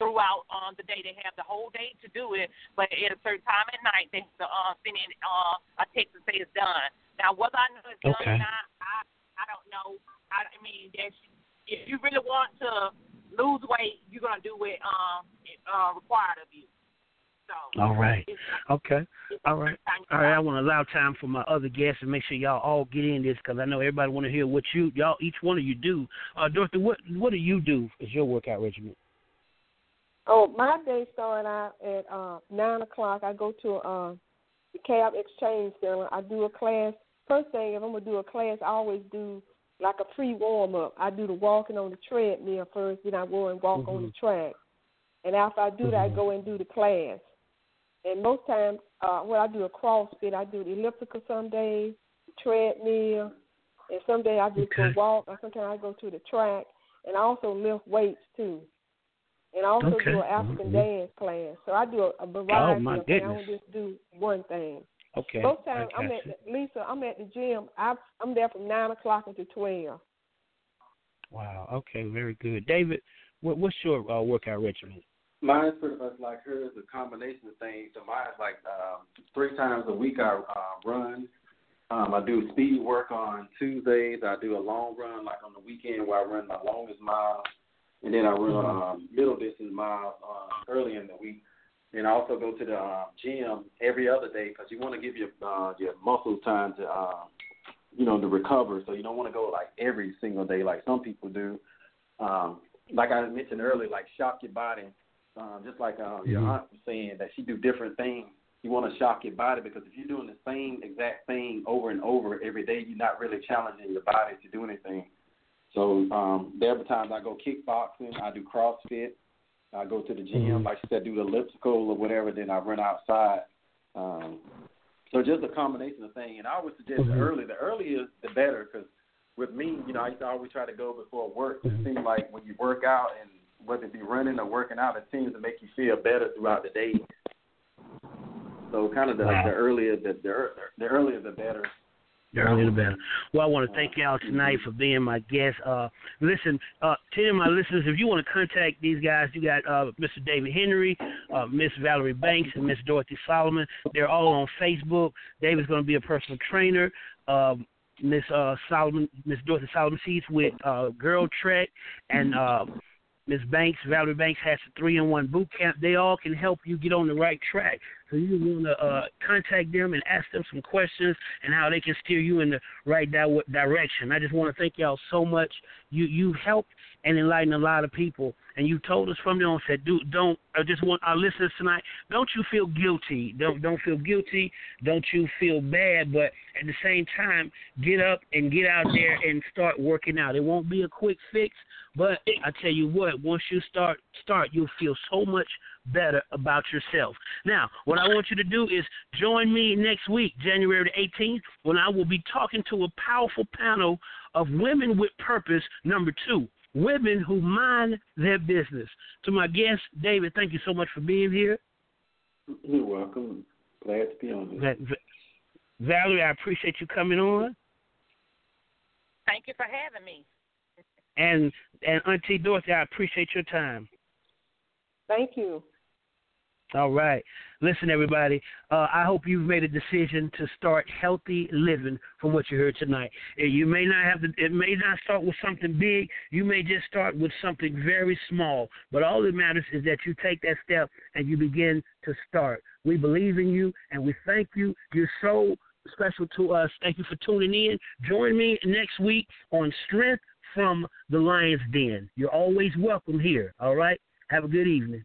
throughout um, the day. They have the whole day to do it, but at a certain time at night, they have to uh, send in uh, a text and say it's done. Now, whether I know it's done or not, I I don't know. I, I mean, that's, if you really want to lose weight, you're gonna do what um, uh, required of you. All right. Okay. All right. All right. I want to allow time for my other guests and make sure y'all all get in this because I know everybody want to hear what you y'all each one of you do. Uh, Dorothy, what what do you do as your workout regimen? Oh, my day start out at uh, nine o'clock. I go to uh, the Cab Exchange Center. I do a class. First thing, if I'm gonna do a class, I always do like a pre warm up. I do the walking on the treadmill first, then I go and walk mm-hmm. on the track. And after I do mm-hmm. that, I mm-hmm. go and do the class. And most times, uh, when I do a CrossFit, I do the elliptical some days, treadmill, and some days I just okay. go walk. Or sometimes I go to the track, and I also lift weights too. And I also okay. do an African mm-hmm. dance class. So I do a, a variety oh, my of things. I don't just do one thing. Okay. Most times I'm at the, Lisa. I'm at the gym. I, I'm there from nine o'clock until twelve. Wow. Okay. Very good, David. What, what's your uh, workout regimen? Mine's pretty much like hers, a combination of things. So mine's like um, three times a week I uh, run. Um, I do speed work on Tuesdays. I do a long run like on the weekend where I run my longest mile, and then I run um, middle distance miles um, early in the week. And I also go to the uh, gym every other day because you want to give your uh, your muscles time to uh, you know to recover. So you don't want to go like every single day like some people do. Um, like I mentioned earlier, like shock your body um, just like um, your mm-hmm. aunt was saying that she do different things. You want to shock your body because if you're doing the same exact thing over and over every day, you're not really challenging your body to do anything. So um, there are times I go kickboxing, I do CrossFit, I go to the gym, mm-hmm. like I said, do the elliptical or whatever. Then I run outside. Um, so just a combination of things. And I always suggest mm-hmm. the earlier, the earlier the better, because with me, you know, I used to always try to go before work. It seems like when you work out and whether it be running or working out, it seems to make you feel better throughout the day. So kind of the, wow. the earlier the, the the earlier the better. Earlier the better. Well, I want to thank y'all tonight for being my guest. Uh, listen, uh, to my listeners, if you want to contact these guys, you got uh, Mr. David Henry, uh, Miss Valerie Banks, and Miss Dorothy Solomon. They're all on Facebook. David's going to be a personal trainer. Um, Miss uh, Solomon, Miss Dorothy Solomon, she's with uh, Girl Trek, and uh, Ms. Banks, Valerie Banks has a three in one boot camp. They all can help you get on the right track. So you want to uh, contact them and ask them some questions and how they can steer you in the right di- direction. I just want to thank y'all so much. You you helped and enlightened a lot of people, and you told us from the onset, do don't. I just want our listeners tonight. Don't you feel guilty? Don't don't feel guilty. Don't you feel bad? But at the same time, get up and get out there and start working out. It won't be a quick fix, but I tell you what, once you start start, you'll feel so much better about yourself. Now, what I want you to do is join me next week, January the 18th, when I will be talking to a powerful panel of women with purpose, number two, women who mind their business. To my guest, David, thank you so much for being here. You're welcome. Glad to be on here. Valerie, I appreciate you coming on. Thank you for having me. And and Auntie Dorothy, I appreciate your time. Thank you. All right. Listen, everybody. Uh, I hope you've made a decision to start healthy living from what you heard tonight. You may not have to. It may not start with something big. You may just start with something very small. But all that matters is that you take that step and you begin to start. We believe in you and we thank you. You're so special to us. Thank you for tuning in. Join me next week on Strength from the Lion's Den. You're always welcome here. All right. Have a good evening.